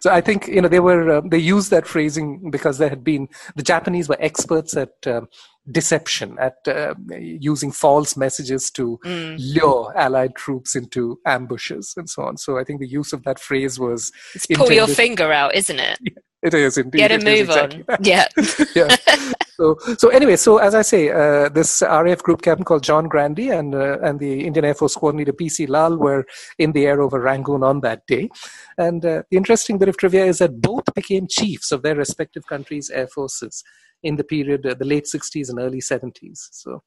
so I think you know they were uh, they used that phrasing because there had been the Japanese were experts at uh, deception at uh, using false messages to Mm. lure Allied troops into ambushes and so on. So I think the use of that phrase was It's pull your finger out, isn't it? It is indeed. Get a move exactly on. Yeah. yeah. So, so anyway, so as I say, uh, this RAF group captain called John Grandy and uh, and the Indian Air Force squadron leader PC Lal were in the air over Rangoon on that day. And uh, the interesting bit of trivia is that both became chiefs of their respective countries' air forces in the period, uh, the late 60s and early 70s. So,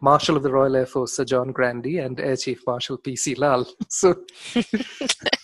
Marshal of the Royal Air Force Sir John Grandy and Air Chief Marshal PC Lal. So,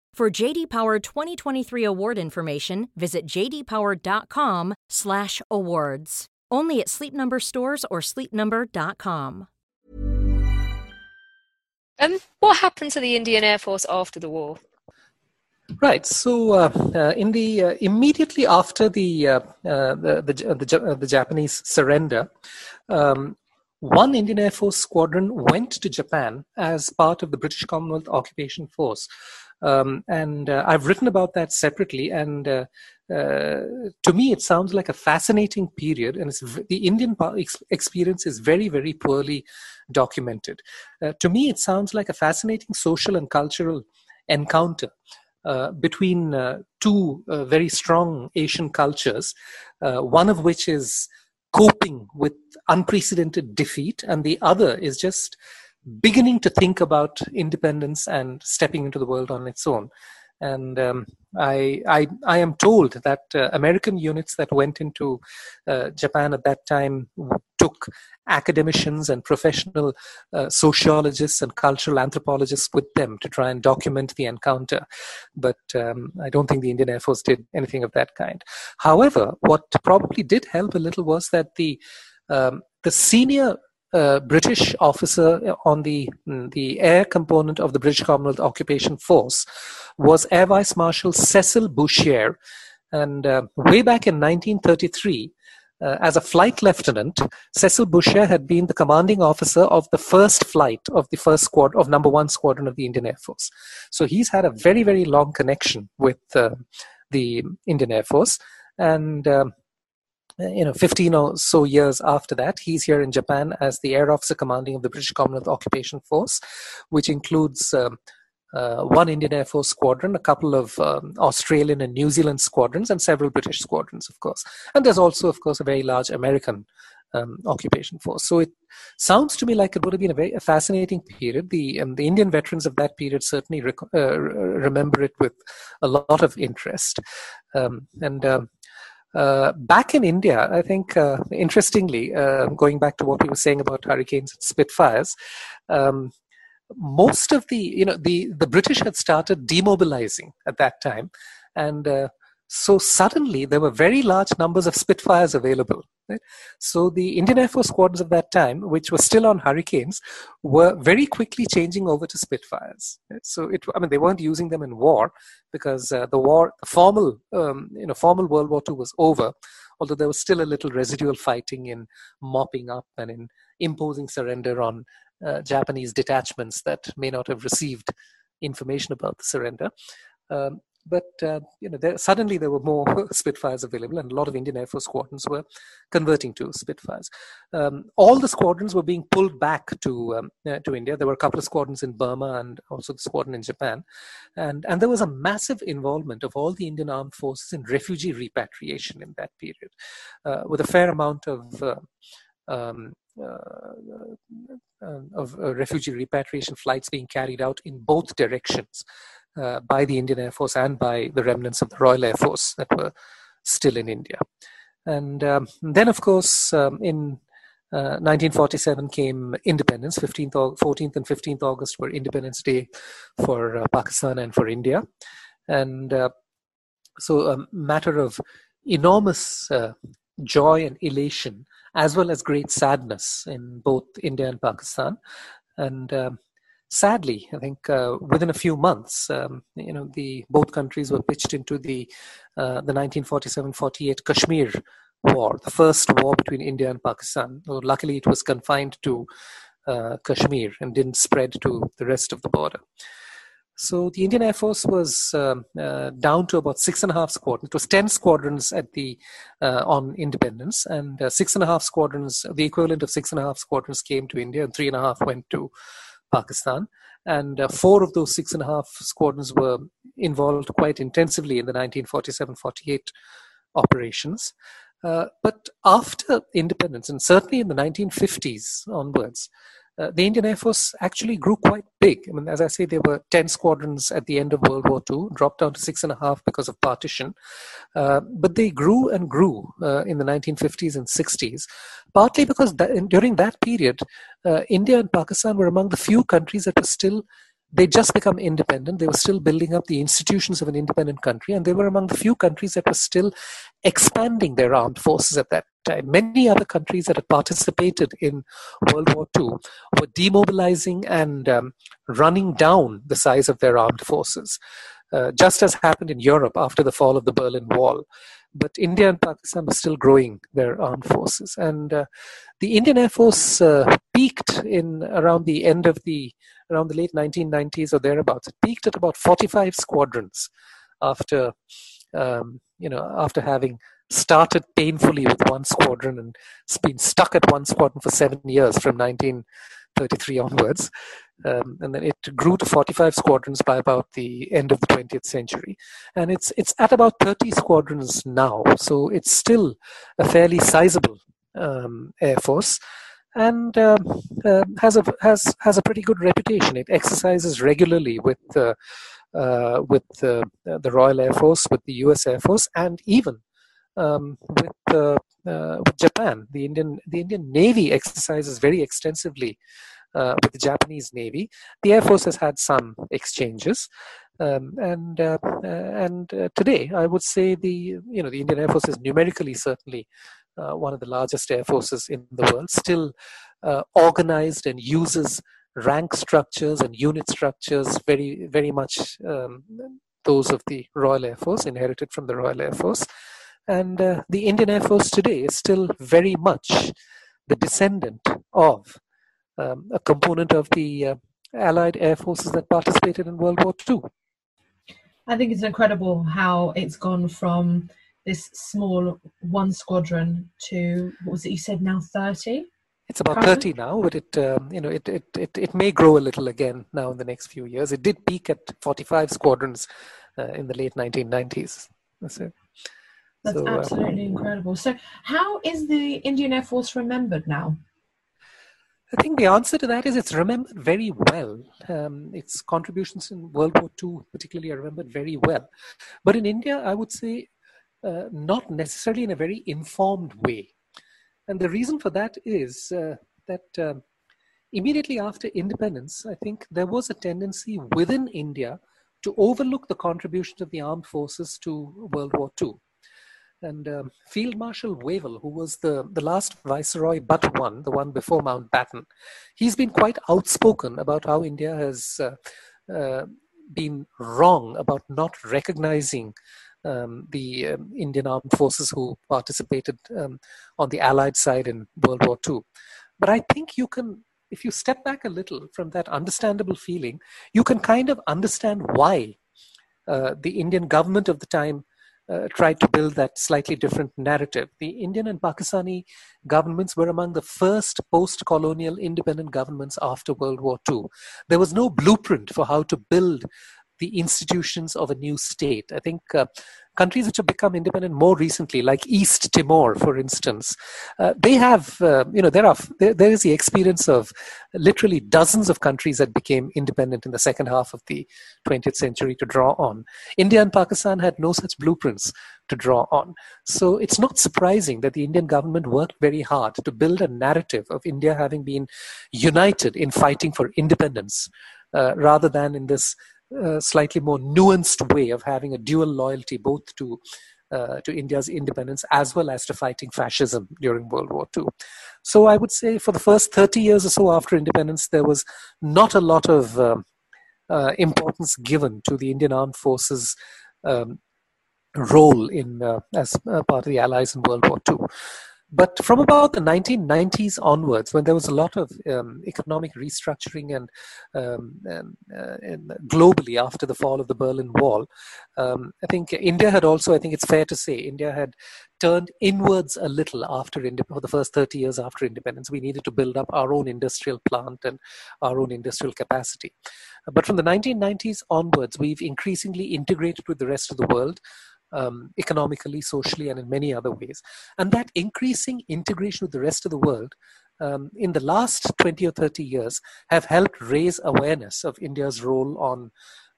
For JD Power 2023 award information, visit jdpower.com/awards. Only at Sleep Number stores or sleepnumber.com. Um, what happened to the Indian Air Force after the war? Right. So, uh, uh, in the uh, immediately after the uh, uh, the the, the, uh, the Japanese surrender, um, one Indian Air Force squadron went to Japan as part of the British Commonwealth Occupation Force, um, and uh, I've written about that separately. And uh, uh, to me, it sounds like a fascinating period, and v- the Indian ex- experience is very, very poorly documented. Uh, to me, it sounds like a fascinating social and cultural encounter uh, between two very strong Asian cultures, one of which is coping with unprecedented defeat, and the other is just beginning to think about independence and stepping into the world on its own. And um, I, I, I am told that uh, American units that went into uh, Japan at that time took academicians and professional uh, sociologists and cultural anthropologists with them to try and document the encounter. But um, I don't think the Indian Air Force did anything of that kind. However, what probably did help a little was that the um, the senior uh, British officer on the the air component of the British Commonwealth Occupation Force was Air Vice Marshal Cecil Bouchier, and uh, way back in 1933. Uh, as a flight lieutenant, Cecil Bouchier had been the commanding officer of the first flight of the first squad of number one squadron of the Indian Air Force. So he's had a very, very long connection with uh, the Indian Air Force. And um, you know, 15 or so years after that, he's here in Japan as the air officer commanding of the British Commonwealth Occupation Force, which includes um, uh, one Indian Air Force squadron, a couple of um, Australian and New Zealand squadrons, and several British squadrons, of course. And there's also, of course, a very large American um, occupation force. So it sounds to me like it would have been a very a fascinating period. The um, the Indian veterans of that period certainly rec- uh, remember it with a lot of interest. Um, and um, uh, back in India, I think, uh, interestingly, uh, going back to what we were saying about hurricanes and Spitfires, um, most of the you know the the British had started demobilizing at that time, and uh, so suddenly there were very large numbers of Spitfires available. Right? So the Indian Air Force squadrons of that time, which were still on Hurricanes, were very quickly changing over to Spitfires. Right? So it, I mean, they weren't using them in war because uh, the war, the formal, um, you know, formal World War II was over. Although there was still a little residual fighting in mopping up and in imposing surrender on uh, Japanese detachments that may not have received information about the surrender. Um, but uh, you know, there, suddenly there were more Spitfires available, and a lot of Indian Air Force squadrons were converting to Spitfires. Um, all the squadrons were being pulled back to um, uh, to India. There were a couple of squadrons in Burma and also the squadron in Japan, and and there was a massive involvement of all the Indian armed forces in refugee repatriation in that period, uh, with a fair amount of uh, um, uh, uh, of refugee repatriation flights being carried out in both directions uh, by the Indian Air Force and by the remnants of the Royal Air Force that were still in India. And um, then, of course, um, in uh, 1947 came independence. 15th, 14th, and 15th August were Independence Day for uh, Pakistan and for India, and uh, so a matter of enormous uh, joy and elation, as well as great sadness in both India and Pakistan. And um, sadly, I think uh, within a few months, um, you know, the both countries were pitched into the uh, the 1947-48 Kashmir war, the first war between India and Pakistan. Luckily, it was confined to uh, Kashmir and didn't spread to the rest of the border. So the Indian Air Force was um, uh, down to about six and a half squadrons. It was ten squadrons at the uh, on independence, and uh, six and a half squadrons, the equivalent of six and a half squadrons, came to India, and three and a half went to Pakistan. And uh, four of those six and a half squadrons were involved quite intensively in the 1947 48 operations. Uh, but after independence, and certainly in the 1950s onwards, uh, the Indian Air Force actually grew quite big. I mean, as I say, there were 10 squadrons at the end of World War II, dropped down to six and a half because of partition. Uh, but they grew and grew uh, in the 1950s and 60s, partly because that, during that period, uh, India and Pakistan were among the few countries that were still they just become independent. They were still building up the institutions of an independent country, and they were among the few countries that were still expanding their armed forces at that time. Many other countries that had participated in World War II were demobilizing and um, running down the size of their armed forces, uh, just as happened in Europe after the fall of the Berlin Wall. But India and Pakistan were still growing their armed forces, and uh, the Indian Air Force uh, peaked in around the end of the around the late 1990s or thereabouts. It peaked at about 45 squadrons after, um, you know, after having started painfully with one squadron and been stuck at one squadron for seven years from 1933 onwards. Um, and then it grew to 45 squadrons by about the end of the 20th century, and it's it's at about 30 squadrons now. So it's still a fairly sizable um, air force and uh, uh, has a has has a pretty good reputation. It exercises regularly with uh, uh with the Royal Air Force, with the U.S. Air Force, and even um, with, uh, with Japan. The Indian the Indian Navy exercises very extensively with the Japanese Navy. The Air Force has had some exchanges. Um, and uh, and uh, today, I would say the you know the Indian Air Force is numerically certainly uh, one of the largest air forces in the world, still uh, organized and uses rank structures and unit structures very, very much um, those of the Royal Air Force, inherited from the Royal Air Force. And uh, the Indian Air Force today is still very much the descendant of um, a component of the uh, Allied air forces that participated in World War II. I think it's incredible how it's gone from this small one squadron to what was it you said now 30 It's about 30 now, but it, um, you know, it, it, it, it may grow a little again now in the next few years. It did peak at 45 squadrons uh, in the late 1990s. That's it. That's so, uh, absolutely uh, incredible. So, how is the Indian Air Force remembered now? I think the answer to that is it's remembered very well. Um, its contributions in World War II, particularly, are remembered very well. But in India, I would say uh, not necessarily in a very informed way. And the reason for that is uh, that um, immediately after independence, I think there was a tendency within India to overlook the contributions of the armed forces to World War II. And um, Field Marshal Wavell, who was the, the last viceroy but one, the one before Mountbatten, he's been quite outspoken about how India has uh, uh, been wrong about not recognizing um, the um, Indian armed forces who participated um, on the Allied side in World War II. But I think you can, if you step back a little from that understandable feeling, you can kind of understand why uh, the Indian government of the time uh, tried to build that slightly different narrative. The Indian and Pakistani governments were among the first post colonial independent governments after World War II. There was no blueprint for how to build the institutions of a new state. I think uh, countries which have become independent more recently, like East Timor, for instance, uh, they have, uh, you know, there are there, there is the experience of literally dozens of countries that became independent in the second half of the 20th century to draw on. India and Pakistan had no such blueprints to draw on. So it's not surprising that the Indian government worked very hard to build a narrative of India having been united in fighting for independence. Uh, rather than in this slightly more nuanced way of having a dual loyalty both to uh, to India's independence as well as to fighting fascism during World War II. So I would say for the first 30 years or so after independence, there was not a lot of um, uh, importance given to the Indian armed forces. Um, role in uh, as part of the allies in world war ii but from about the 1990s onwards, when there was a lot of um, economic restructuring and, um, and, uh, and, globally after the fall of the Berlin Wall, um, I think India had also, I think it's fair to say, India had turned inwards a little after for the first 30 years after independence. We needed to build up our own industrial plant and our own industrial capacity. But from the 1990s onwards, we've increasingly integrated with the rest of the world um, economically, socially, and in many other ways. And that increasing integration with the rest of the world um, in the last 20 or 30 years have helped raise awareness of India's role on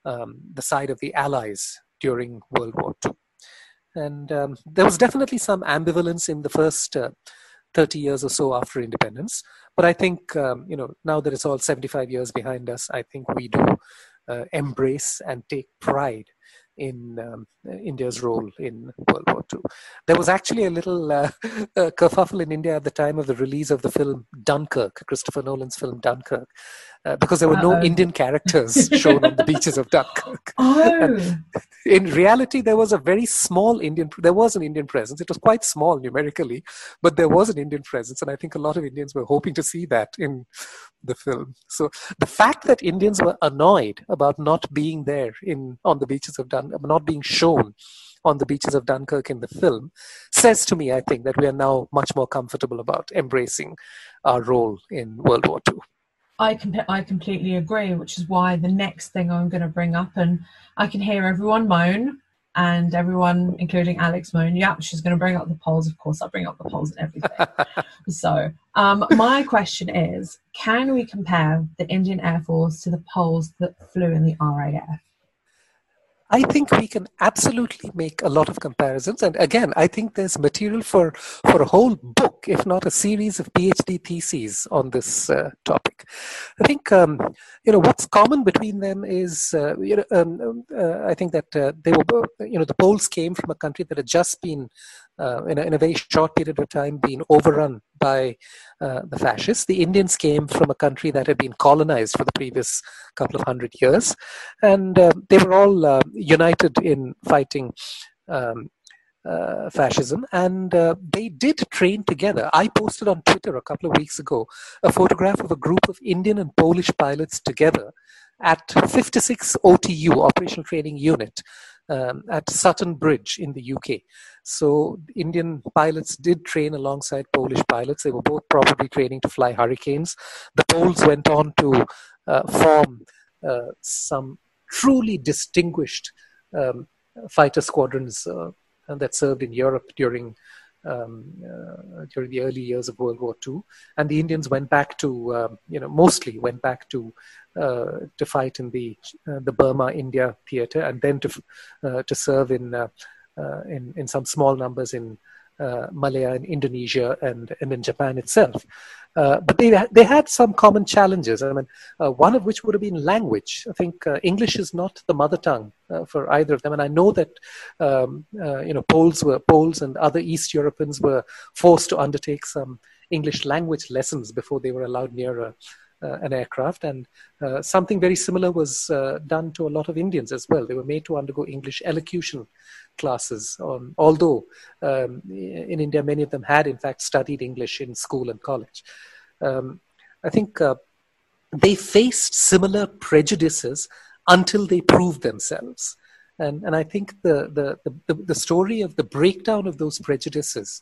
um, the side of the Allies during World War II. And um, there was definitely some ambivalence in the first uh, 30 years or so after independence. But I think, um, you know, now that it's all 75 years behind us, I think we do uh, embrace and take pride in um, India's role in World War II. There was actually a little uh, kerfuffle in India at the time of the release of the film Dunkirk, Christopher Nolan's film Dunkirk, uh, because there were Uh-oh. no Indian characters shown on the beaches of Dunkirk. Oh. in reality, there was a very small Indian. There was an Indian presence. It was quite small numerically, but there was an Indian presence, and I think a lot of Indians were hoping to see that in the film. So the fact that Indians were annoyed about not being there in on the beaches of Dun, not being shown on the beaches of Dunkirk in the film says to me, I think, that we are now much more comfortable about embracing our role in World War II. I com- I completely agree, which is why the next thing I'm going to bring up, and I can hear everyone moan, and everyone, including Alex, moan. Yeah, she's going to bring up the Poles. Of course, I bring up the Poles and everything. so, um, my question is: Can we compare the Indian Air Force to the Poles that flew in the RAF? I think we can absolutely make a lot of comparisons. And again, I think there's material for, for a whole book, if not a series of PhD theses on this uh, topic. I think, um, you know, what's common between them is, uh, you know, um, uh, I think that uh, they were, you know, the Poles came from a country that had just been uh, in, a, in, a, very short period of time been overrun by uh, the fascists. The Indians came from a country that had been colonized for the previous couple of hundred years, and uh, they were all uh, united in fighting. Um, uh, fascism, and uh, they did train together. I posted on Twitter a couple of weeks ago a photograph of a group of Indian and Polish pilots together at 56 OTU, Operational Training Unit, um, at Sutton Bridge in the UK. So Indian pilots did train alongside Polish pilots. They were both probably training to fly Hurricanes. The Poles went on to uh, form uh, some truly distinguished um, fighter squadrons uh, that served in Europe during um, uh, during the early years of World War II, and the Indians went back to, um, you know, mostly went back to uh, to fight in the uh, the Burma India theater, and then to uh, to serve in uh, uh, in in some small numbers in Malaya in Indonesia and, and in Japan itself. Uh, but they, they had some common challenges. I mean, uh, one of which would have been language. I think uh, English is not the mother tongue uh, for either of them. And I know that, um, uh, you know, Poles were, Poles and other East Europeans were forced to undertake some English language lessons before they were allowed near a, an aircraft. And something very similar was done to a lot of Indians as well. They were made to undergo English elocution classes. Although um, in India, many of them had in fact studied English in school and college. Um, I think uh, they faced similar prejudices until they proved themselves. And, and I think the, the, the, the story of the breakdown of those prejudices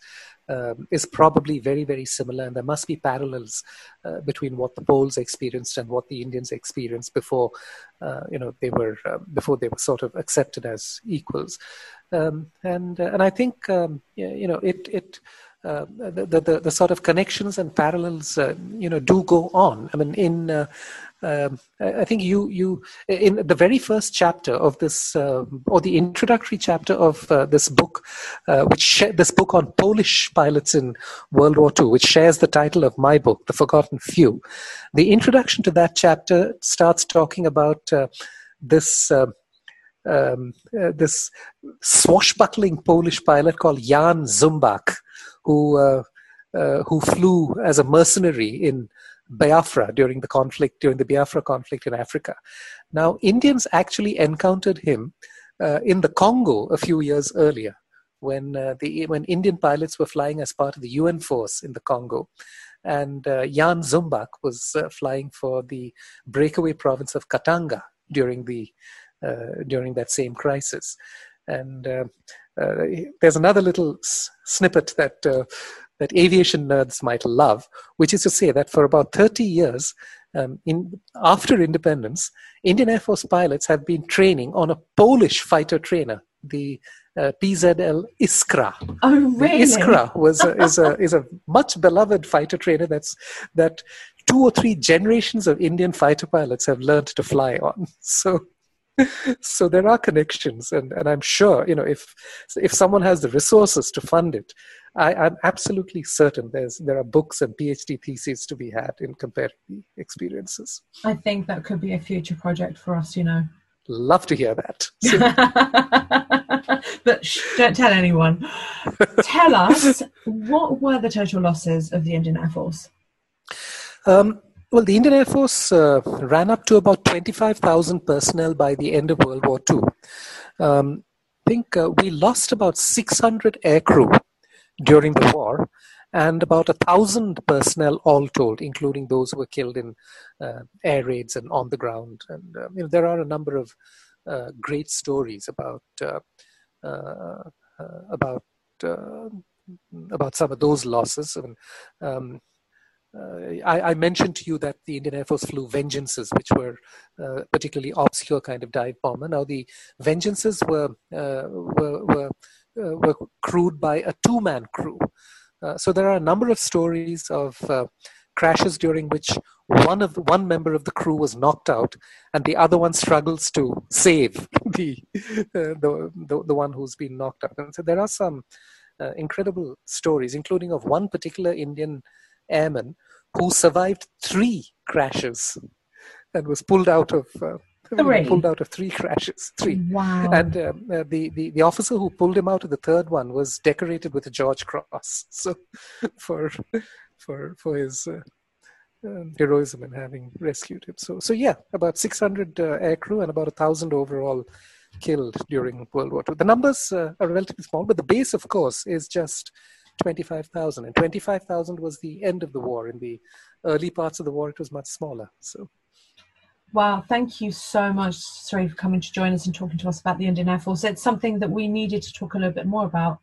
um, is probably very, very similar. And there must be parallels uh, between what the Poles experienced and what the Indians experienced before, uh, you know, they were, uh, before they were sort of accepted as equals. Um, and, uh, and I think, um, you know, it, it, uh, the, the, the, sort of connections and parallels, uh, you know, do go on. I mean, in uh, um, I think you you in the very first chapter of this uh, or the introductory chapter of uh, this book, which sh- this book on Polish pilots in World War II, which shares the title of my book, The Forgotten Few. The introduction to that chapter starts talking about this. Um, this swashbuckling Polish pilot called Jan Zumbach, who uh, uh, who flew as a mercenary in Biafra during the conflict, during the Biafra conflict in Africa. Now, Indians actually encountered him uh, in the Congo a few years earlier, when uh, the when Indian pilots were flying as part of the UN force in the Congo, and uh, Jan Zumbach was uh, flying for the breakaway province of Katanga during the during that same crisis. And there's another little s- snippet that uh, that aviation nerds might love, which is to say that for about 30 years, um, in, after independence, Indian Air Force pilots have been training on a Polish fighter trainer, the uh, PZL Iskra. Oh, really? The Iskra was a, is a is a much beloved fighter trainer. That's that two or three generations of Indian fighter pilots have learned to fly on. So so there are connections and, and i'm sure you know if if someone has the resources to fund it I, am absolutely certain there's there are books and phd theses to be had in comparative experiences. I think that could be a future project for us you know. Love to hear that. But shh, don't tell anyone. Tell us what were the total losses of the indian air force? Um, well, the Indian Air Force uh, ran up to about 25,000 personnel by the end of World War II. Um, I think uh, we lost about 600 aircrew during the war and about a thousand personnel all told, including those who were killed in uh, air raids and on the ground. And uh, you know, there are a number of uh, great stories about uh, about about some of those losses. Um, uh, I, I, mentioned to you that the Indian Air Force flew Vengeances, which were uh, particularly obscure kind of dive bomber. Now, the Vengeances were uh, were were, uh, were, crewed by a two-man crew. Uh, so there are a number of stories of crashes during which one of one member of the crew was knocked out, and the other one struggles to save the the, the, the one who's been knocked out. And so there are some incredible stories, including of one particular Indian airman who survived three crashes and was pulled out of uh, pulled out of three crashes three. Wow. And um, uh, the, the the officer who pulled him out of the third one was decorated with a george cross. So for for for his uh, um, heroism in having rescued him. So so yeah about 600 uh, aircrew and about a thousand overall killed during world war ii the numbers uh, are relatively small but the base of course is just 25,000. And 25,000 was the end of the war. In the early parts of the war, it was much smaller. So. Wow, thank you so much, Sri, for coming to join us and talking to us about the Indian Air Force. It's something that we needed to talk a little bit more about.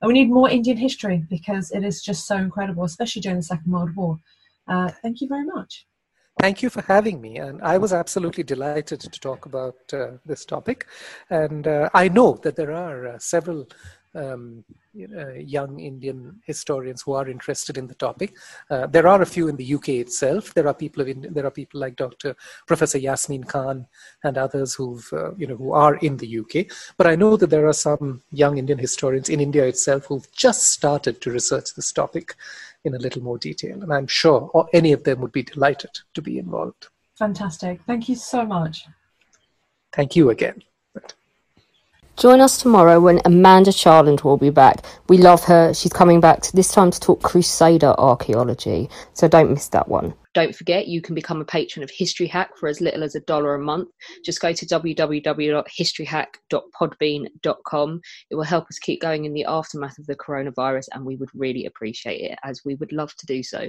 And we need more Indian history because it is just so incredible, especially during the Second World War. Uh, thank you very much. Thank you for having me. And I was absolutely delighted to talk about uh, this topic. And uh, I know that there are uh, several um, uh, young Indian historians who are interested in the topic. Uh, there are a few in the UK itself. There are people there are people like Dr. Professor Yasmin Khan and others who've uh, you know who are in the UK. But I know that there are some young Indian historians in India itself who've just started to research this topic in a little more detail, and I'm sure any of them would be delighted to be involved. Fantastic! Thank you so much. Thank you again. Join us tomorrow when Amanda Charland will be back. We love her. She's coming back this time to talk Crusader archaeology. So don't miss that one. Don't forget, you can become a patron of History Hack for as little as a dollar a month. Just go to www.historyhack.podbean.com. It will help us keep going in the aftermath of the coronavirus, and we would really appreciate it, as we would love to do so.